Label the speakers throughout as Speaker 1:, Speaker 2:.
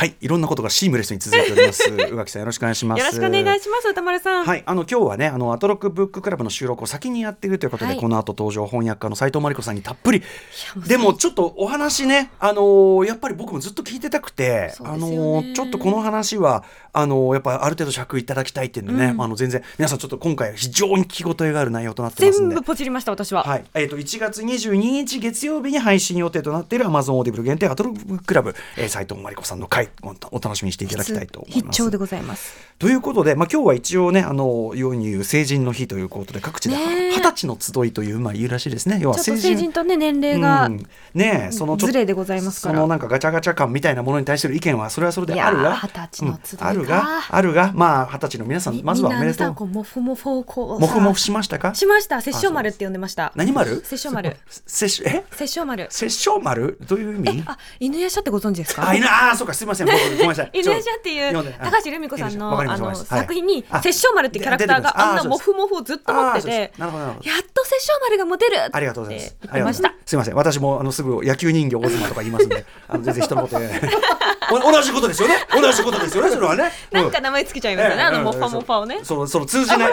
Speaker 1: はいいろんなことがシームレスに続いております。宇垣さんよろしくお願いします。
Speaker 2: よろしくお願いします宇多丸さん。
Speaker 1: はいあの今日はねあのアトロクブッククラブの収録を先にやっているということで、
Speaker 2: はい。
Speaker 1: この後登場翻訳家の斎藤真理子さんにたっぷり。でもちょっとお話ねあのーやっぱり僕もずっと聞いてたくて、あのーちょっとこの話はあのーやっぱある程度尺いただきたいっていうんでね、
Speaker 2: うん。
Speaker 1: あの全然皆さんちょっと今回非常に聞き応えがある内容となってますんで。
Speaker 2: 全部ポチりました私は、
Speaker 1: はい、えっ、と1月22日月曜日に配信予定となっている Amazon Audible 限定アトロククラブ、えー、斎藤真理子さんの回おお楽しみにしていただきたいと思います。
Speaker 2: 必聴でございます。
Speaker 1: ということで、まあ、今日は一応ねあの世に言う成人の日ということで各地で二十歳の集いというまあ言うらしいですね。要は
Speaker 2: 成人。とね年齢が、
Speaker 1: うん。ねえそのちょっと
Speaker 2: ズレでございますから。
Speaker 1: そのなんかガチャガチャ感みたいなものに対する意見はそれはそれであるが
Speaker 2: 二十歳の集いか
Speaker 1: うん。あるがあるが。まあ二十歳の皆さん
Speaker 2: み
Speaker 1: まずはおめでとう。
Speaker 2: のさこうモフモフをこう
Speaker 1: もふもふ
Speaker 2: さ
Speaker 1: しましたか？
Speaker 2: しました。殺生丸って呼んでました。
Speaker 1: 何丸。
Speaker 2: 殺生丸殺生丸。
Speaker 1: 殺生丸？どういう意味？
Speaker 2: あ犬夜叉ってご存知ですか？
Speaker 1: あ、いな、あー、そうか、すみません、僕ごめんなさい。
Speaker 2: 犬夜叉っていう高橋留美子さんのあの作品に
Speaker 1: あ
Speaker 2: 殺生丸ってキャラクターがあんなモフモフをずっと持っててやっと殺生丸が持てる
Speaker 1: ありがとうございます。
Speaker 2: 言ってました。
Speaker 1: ありがとうございます。すみません、私もあのすぐ野球人形オズマとか言いますんで、あの全然人のこと言えないお同じことですよね。同じことですよね、それはね。
Speaker 2: なんか名前つけちゃいますよね、あのモッファモッファをね。
Speaker 1: そのその通じない。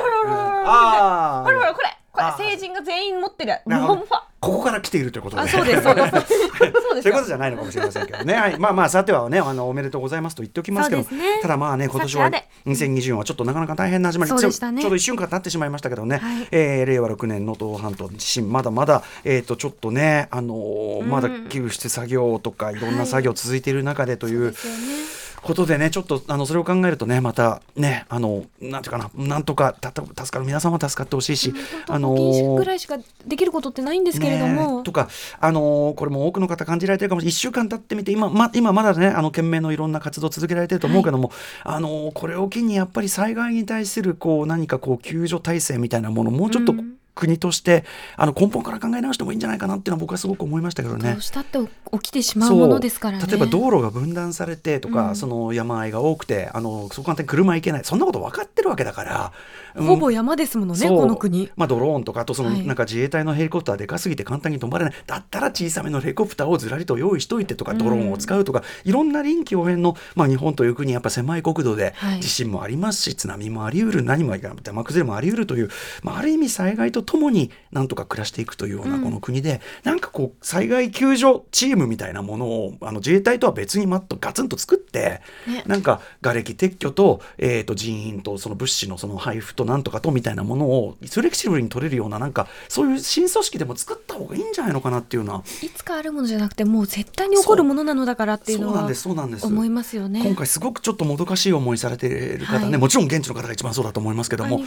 Speaker 2: あ
Speaker 1: あ
Speaker 2: ほらほらこれこ
Speaker 1: あ
Speaker 2: れ成人が全員持ってる。モ
Speaker 1: なるほど。
Speaker 2: ッファ。
Speaker 1: ここから来ているということで。
Speaker 2: あそうです そうです。そう
Speaker 1: いう
Speaker 2: よ
Speaker 1: ことじゃないのかもしれませんけどね。はい、まあまあさてはねあのおめでとうございますと言っておきますけど、
Speaker 2: ね。
Speaker 1: ただまあね今年は
Speaker 2: さては
Speaker 1: 2024はちょっとなかなか大変な始まり、
Speaker 2: そうでしたね。
Speaker 1: ちょうど一瞬間経ってしまいましたけどね。
Speaker 2: はい。
Speaker 1: えー令和6年能登半島地震まだまだえっ、とちょっとねあのーまだ救出作業とかいろんな作業続いている中でという。
Speaker 2: ですよね
Speaker 1: ことでねちょっとあのそれを考えるとねまたねあのなんていうかななんとかたた助かる皆さんは助かってほしいし、あの
Speaker 2: ぐらいしかできることってないんですけれども、
Speaker 1: ねとか、あのーこれも多くの方感じられてるかもしれない。1週間経ってみて今,、ま、今まだねあの懸命のいろんな活動を続けられてると思うけども、あのーこれを機にやっぱり災害に対するこう何かこう救助体制みたいなものをもうちょっと
Speaker 2: うん
Speaker 1: 国として、あの根本から考え直してもいいんじゃないかなっていうのは僕はすごく思いましたけどね。
Speaker 2: どう。したって起きてしまうものですからね。
Speaker 1: 例えば道路が分断されてとか、
Speaker 2: うん。
Speaker 1: その山あいが多くてあのそこ簡単に車行けない。そんなこと分かってるわけだから、うん。
Speaker 2: ほぼ山ですものね、この国。
Speaker 1: まあ、ドローンとかあとその
Speaker 2: はい。
Speaker 1: なんか自衛隊のヘリコプターでかすぎて簡単に止まれない。だったら小さめのヘリコプターをずらりと用意しといてとか
Speaker 2: うん。
Speaker 1: ドローンを使うとか、いろんな臨機応変の、まあ、日本という国やっぱ狭い国土で
Speaker 2: はい。
Speaker 1: 地震もありますし、津波もあり得る何もいかない山崩れもあり得るという、まあ、ある意味災害とともになんとか暮らしていくというような
Speaker 2: うん。
Speaker 1: この国で、なんかこう災害救助チームみたいなものをあの自衛隊とは別にマッとガツンと作って、
Speaker 2: ね。
Speaker 1: なんか瓦礫撤去と,、えー、と人員とその物資のその配布となんとかとみたいなものをフレキシブルに取れるようななんかそういう新組織でも作った方がいいんじゃないのかなっていうのはい
Speaker 2: つかあるものじゃなくて、もう絶対に起こるものなのだからっていうのは
Speaker 1: そうなんですそうなんです。
Speaker 2: 思いますよね。
Speaker 1: 今回すごくちょっともどかしい思いされている方ね、
Speaker 2: はい。
Speaker 1: もちろん現地の方が一番そうだと思いますけども。
Speaker 2: ね、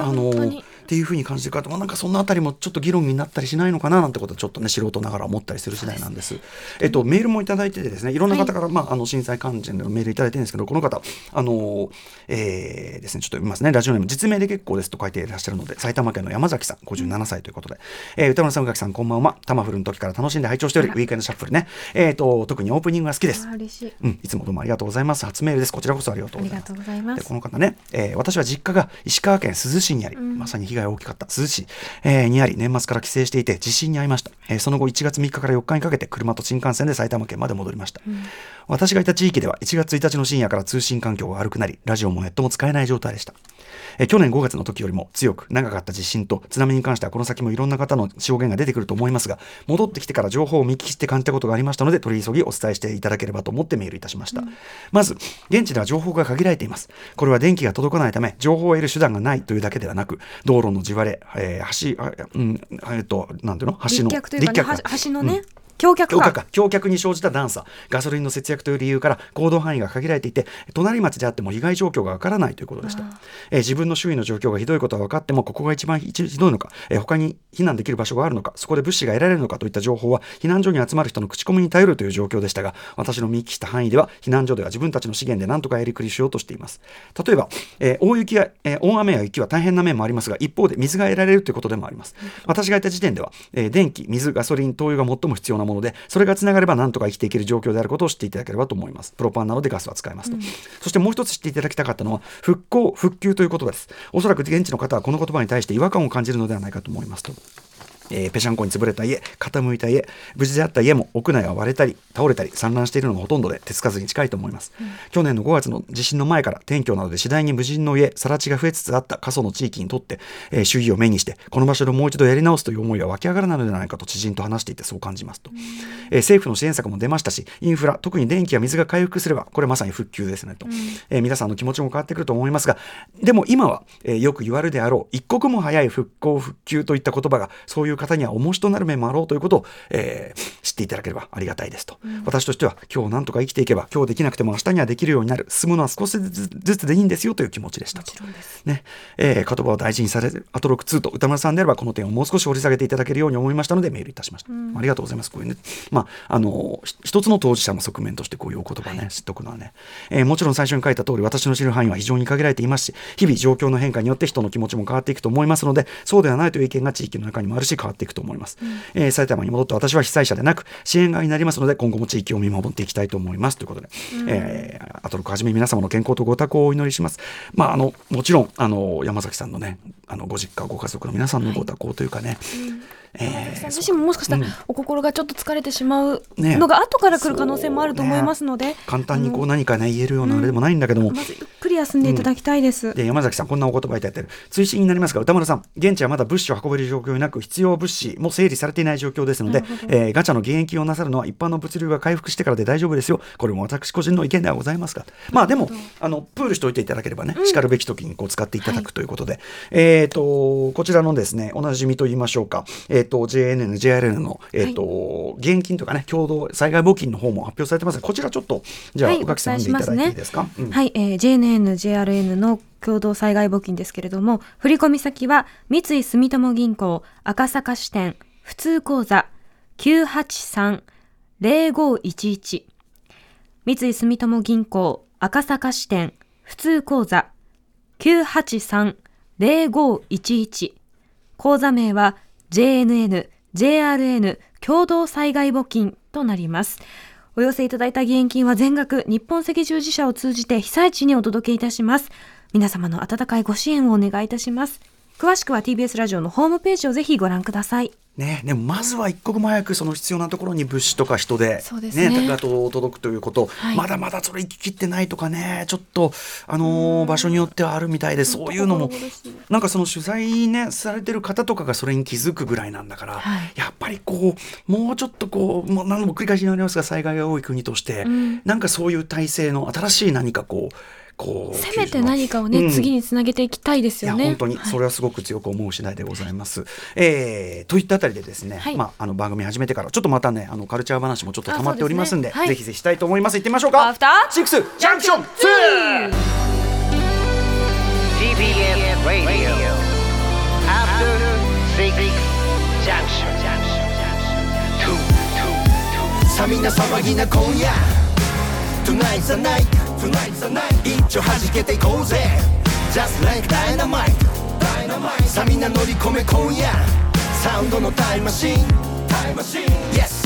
Speaker 1: あの。っていうふうに感じてる方もなんかそのあたりもちょっと議論になったりしないのかななんてことをちょっとね素人ながら思ったりする次第なんです。えっとメールもいただいててですねいろんな方から、まああの震災関連のメールいただいてるんですけどこの方あのえーですねちょっと読みますねラジオネーム実名で結構ですと書いていらっしゃるので埼玉県の山崎さん57歳ということで、えー歌村さん宇垣さんこんばんはタマフルの時から楽しんで拝聴しておりウィークエンドシャッフルねえっ、と特にオープニングが好きです。うん、いつもどうもありがとうございます。初メールです。こちらこそありがとうございます。でこの方ね、えー私は実家が石川県珠洲市にあり、
Speaker 2: うん
Speaker 1: まさに被害が大きかった。珠洲市、えーにあり、年末から帰省していて地震に遭いました、えーその後1月3日から4日にかけて車と新幹線で埼玉県まで戻りました。私がいた地域では1月1日の深夜から通信環境が悪くなり、ラジオもネットも使えない状態でした。えー去年5月の時よりも強く長かった地震と津波に関してはこの先もいろんな方の証言が出てくると思いますが戻ってきてから情報を見聞きして感じたことがありましたので取り急ぎお伝えしていただければと思ってメールいたしました、まず現地では情報が限られています。これは電気が届かないため情報を得る手段がないというだけではなく道路の地割れ、えー橋あうんえっとなんていうの？橋の
Speaker 2: 立脚というかね、橋のね、橋脚が。
Speaker 1: 橋脚か。橋脚に生じた段差ガソリンの節約という理由から行動範囲が限られていて隣町であっても被害状況がわからないということでした、えー自分の周囲の状況がひどいことは分かってもここが一番ひひどいのか、えー他に避難できる場所があるのかそこで物資が得られるのかといった情報は避難所に集まる人の口コミに頼るという状況でしたが私の見聞きした範囲では避難所では自分たちの資源で何とかやりくりしようとしています。例えば、えー大雪や、えー大雨や雪は大変な面もありますが一方で水が得られるということでもあります。私がいた時点では、えー電気水ガソリン灯油が最も必要なものでそれがつながれば何とか生きていける状況であることを知っていただければと思います。プロパンなのでガスは使えますと、そしてもう一つ知っていただきたかったのは復興復旧という言葉です。おそらく現地の方はこの言葉に対して違和感を感じるのではないかと思いますとえー、ぺしゃんこに潰れた家傾いた家無事であった家も屋内が割れたり倒れたり散乱しているのがほとんどで手つかずに近いと思います、うん、去年の5月の地震の前から転居などで次第に無人の家更地が増えつつあった過疎の地域にとって、えー、主義を目にしてこの場所でもう一度やり直すという思いは湧き上がらないのではないかと知人と話していてそう感じますと、うん、えー、政府の支援策も出ましたしインフラ特に電気や水が回復すればこれまさに復旧ですねと、うん、え皆さんの気持ちも変わってくると思いますがでも今は、えよく言われるであろう一刻も早い復興復旧といった言葉がそういう方には重しとなる面もあろうということを、えー、知っていただければありがたいですと、うん、私としては今日なんとか生きていけば今日できなくても明日にはできるようになる。進むのは少しずつでいいんですよという気持ちでしたと。ね。えー、言葉を大事にされるアトロック2と歌丸さんであればこの点をもう少し掘り下げていただけるように思いましたのでメールいたしました、うん、ありがとうございます。こういうね。まああの一つの当事者の側面としてこういうお言葉ね、はい、知っておくのはね、えー、もちろん最初に書いた通り私の知る範囲は非常に限られていますし日々状況の変化によって人の気持ちも変わっていくと思いますのでそうではないという意見が地域の中にもあるし変わっていくと思います、うん、えー、埼玉に戻って私は被災者でなく支援側になりますので今後も地域を見守っていきたいと思います。ということで、うん、えー、アトロクはじめ皆様の健康とご多幸をお祈りします。まああのもちろんあの山崎さんのねあのご実家ご家族の皆さんのご多幸というかね、はい。うん
Speaker 2: えー、自身ももしかしたらお心がちょっと疲れてしまうのが後から来る可能性もあると思いますので、ね、
Speaker 1: 簡単にこう何かね言えるようなあれでもないんだけども、
Speaker 2: うん、まずゆっくり休んでいただきたいです、
Speaker 1: うん、で山崎さんこんなお言葉いただいてる。追伸になりますが歌丸さん。現地はまだ物資を運べる状況になく必要物資も整理されていない状況ですので、えー、ガチャの現役をなさるのは一般の物流が回復してからで大丈夫ですよ。これも私個人の意見ではございますが。まあでもあのプールしておいていただければね、しかるべき時にこう使っていただくということで、はい、えっ、ー、とこちらのですねおなじみと言いましょうか。えっ、ー、と JNN JRN の、えーと、はい、現金とかね共同災害募金の方も発表されてますこちらちょっとじゃあ、はい、宇垣さん読んでいただいていいですか、
Speaker 2: うん、はい、えー、JNN、JRN の共同災害募金ですけれども振込先は三井住友銀行赤坂支店普通口座983-0511三井住友銀行赤坂支店普通口座983-0511口座名は JNN JRN 共同災害募金となります。お寄せいただいた義援金は全額日本赤十字社を通じて被災地にお届けいたします。皆様の温かいご支援をお願いいたします。詳しくは TBS ラジオのホームページをぜひご覧ください。
Speaker 1: ね、でもまずは一刻も早くその必要なところに物資とか人でね、ねが届くということ、はい、まだまだそれ行ききってないとかねちょっと、あのー、場所によってはあるみたいでそういうのもなんかその取材ねされてる方とかがそれに気づくぐらいなんだから、はい、やっぱりこうもうちょっとこうもう何度も繰り返しになりますが災害が多い国として、うん、なんかそういう体制の新しい何かこう
Speaker 2: こうせめて何かをね、うん、次につなげていきたいですよね。
Speaker 1: 本当にそれはすごく強く思う次第でございます。はい、えー、といったあたりでですね、はい、まああの番組始めてからちょっとまたねあのカルチャー話もちょっと溜まっておりますんで、でねはい、ぜひぜひしたいと思います。行ってみましょうか。
Speaker 2: アフター？
Speaker 1: シックスジャンクション 2! TBS Radio After Six Junction さみな騒ぎな今夜 Tonight's the night 一丁弾けていこうぜ。Just like dynamite. さみんな乗り込め今夜。サウンドのタイムマシン。Yes.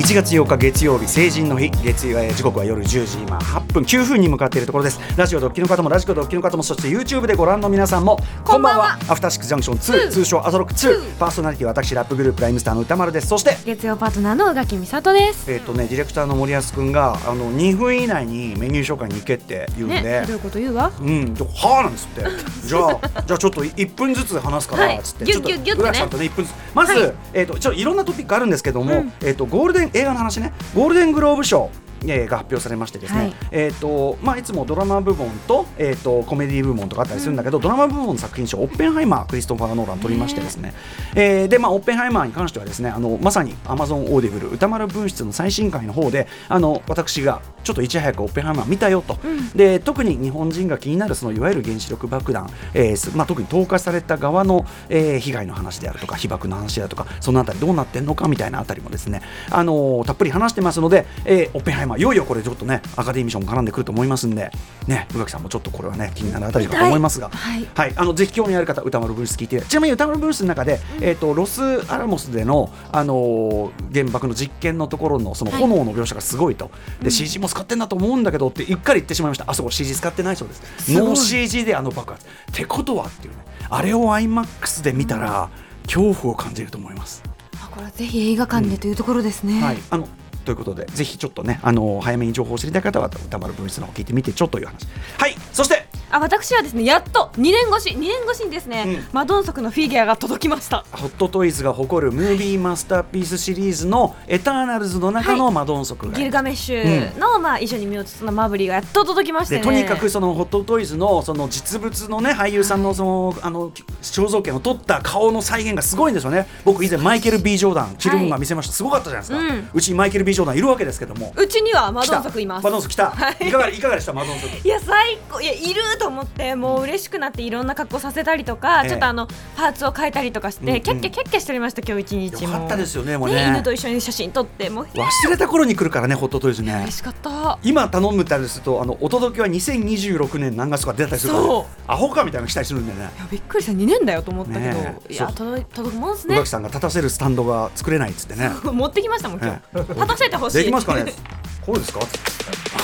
Speaker 1: 1月8日月曜日成人の日。月曜時刻は夜10時今8分。9分に向かっているところです。ラジオドッキの方もラジオドッキの方もそして YouTube でご覧の皆さんもこんばんは。アフターシックスジャンクション2通称アゾロック2パーソナリティは私ラップグループライムスターの歌丸です。そして
Speaker 2: 月曜パートナーの宇垣美里です。
Speaker 1: えっ、とねディレクターの森保君があの2分以内にメニュー紹介に行けって言うんで、ね、
Speaker 2: どういうこと言うわ。
Speaker 1: うん。はあなんつって。じゃあじゃあちょっと1分ずつ話すからつって、はい、ちょっと宇垣さんとね1分ずつ。まず、はい、えっ、とちょっといろんなトピックあるんですけども、うん、えっ、とゴールデン映画の話ね。ゴールデングローブ賞。えー、が発表されましてですね、はい、えーとまあ、いつもドラマ部門と,、えーと、コメディ部門とかあったりするんだけど、うん、ドラマ部門の作品賞オッペンハイマー、クリストファー・ノーラン取りましてですね、えー、でまあ、オッペンハイマーに関してはですねあのまさに Amazon Audible 宇多丸分室の最新回の方であの私がちょっといち早くオッペンハイマー見たよと、うん、で特に日本人が気になるそのいわゆる原子力爆弾、えーまあ、特に投下された側の、えー、被害の話であるとか被爆の話であるとかそのあたりどうなってんのかみたいなあたりもですねあのたっぷり話してますので、えー、オッペンハイマーまあ、いよいよこれちょっとねアカデミー賞も絡んでくると思いますんでね宇垣さんもちょっとこれはね気になるあたりかと思いますが、
Speaker 2: はい。
Speaker 1: はい、あのぜひ興味ある方宇多丸ブルース聞いてちなみに宇多丸ブルースの中で、えっ、とロスアラモスでのあのー原爆の実験のところのその
Speaker 2: はい。
Speaker 1: 炎の描写がすごいと、で CG も使ってんだと思うんだけどってうっかり言ってしまいました。あそこ CG 使ってないそうです。
Speaker 2: す
Speaker 1: no CG であの爆発。ってことはっていうねあれを IMAX で見たら、恐怖を感じると思います。
Speaker 2: あこれはぜひ映画館でというところですね、
Speaker 1: はい、あのということで、ぜひちょっとね、あの早めに情報を知りたい方は、歌丸ブースの方聞いてみてちょっという話。はい、そして、
Speaker 2: あ私はですねやっと2年越し2年越しにですね、
Speaker 1: うん。
Speaker 2: マドンソクのフィギュアが届きました。
Speaker 1: ホットトイズが誇るムービーマスターピースシリーズのエターナルズの中のマドンソクが、
Speaker 2: ギルガメッシュの、まあ一緒に身を包んだマブリーがやっと届きましてね。
Speaker 1: でとにかくそのホットトイズのその実物のね俳優さんのその、あの肖像権を取った顔の再現がすごいんですよね。僕以前マイケル・ B・ ジョーダンチルムンが見せました、すごかったじゃないですか、
Speaker 2: うん。
Speaker 1: うちにマイケル・ B・ ジョーダンいるわけですけども。
Speaker 2: うちにはマドンソクいます。
Speaker 1: マドンソク来た、
Speaker 2: はい
Speaker 1: い、かがいかがでしたマドンソク？
Speaker 2: いや最高。いやいると思ってもう嬉しくなっていろんな格好させたりとか、
Speaker 1: ええ
Speaker 2: ちょっとあのパーツを変えたりとかして、
Speaker 1: うんうん。
Speaker 2: キャッキャキャッキャしておりました今日一日も。
Speaker 1: よかったですよねもうね。
Speaker 2: 犬と一緒に写真撮ってもう。
Speaker 1: 忘れた頃に来るからねホットトイズね。
Speaker 2: 嬉しかった。
Speaker 1: 今頼むたりするとあのお届けは2026年何月とか出たりするから、
Speaker 2: そう。
Speaker 1: アホかみたいなの来たりするんでね。
Speaker 2: いやびっくりした。2年だよと思ったけど、
Speaker 1: ねえ。
Speaker 2: いや届くもんですね。
Speaker 1: 宇垣さんが立たせるスタンドが作れないっつってね。
Speaker 2: 持ってきましたもん今日、立たせてほしい。
Speaker 1: できますかね こうですか？は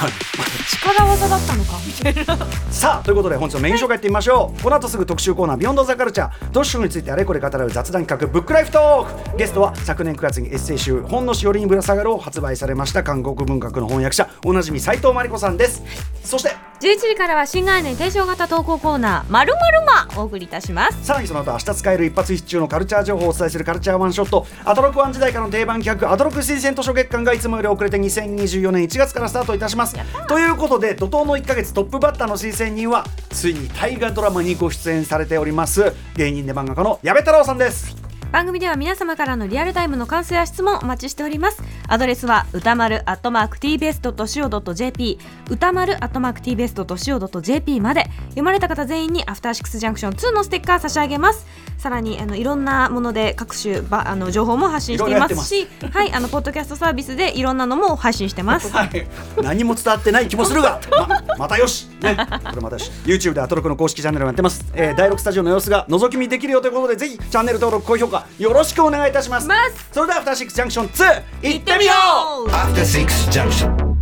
Speaker 1: い。
Speaker 2: 力技だったのかみたいな
Speaker 1: さあということで本日のメイン紹介いってみましょう、この後すぐ特集コーナー「ビヨンドザカルチャー」トッシュについてあれこれ語らう雑談企画「ブックライフトーク」ゲストは昨年9月にエッセイ集「本のしおりにぶら下がる」を発売されました韓国文学の翻訳者おなじみ斉藤真理子さんです。そして
Speaker 2: 11時からは新概念提唱型投稿コーナー「まるまるま」お送りいたします。
Speaker 1: さらにその後明日使える一発必中のカルチャー情報をお伝えするカルチャーワンショットアトロクワン時代からの定番企画アトロク推薦図書月間がいつもより遅れて2024年1月からスタートいたします。ということで怒涛の1ヶ月トップバッターの推薦人はついに大河ドラマにご出演されております芸人で漫画家の矢部太郎さんです。
Speaker 2: 番組では皆様からのリアルタイムの感想や質問お待ちしておりますアドレスは歌丸アットマーク tbs.co.jp 歌丸アットマーク tbs.co.jp まで。読まれた方全員にアフターシックスジャンクション2のステッカー差し上げます。さらにあのいろんなもので各種ばあの情報も発信しています。しはいあのポッドキャストサービスでいろんなのも配信してます。
Speaker 1: はい、何も伝わってない気もするが、ままたよし、ね、これまたよし。YouTube でアトロクの公式チャンネルをやってます、えー、第6スタジオの様子が覗き見できるよということでぜひチャンネル登録高評価よろしくお願いいたします。
Speaker 2: ます。
Speaker 1: それではアフターシックスジャンクション2いってみよう
Speaker 3: After Six Junction.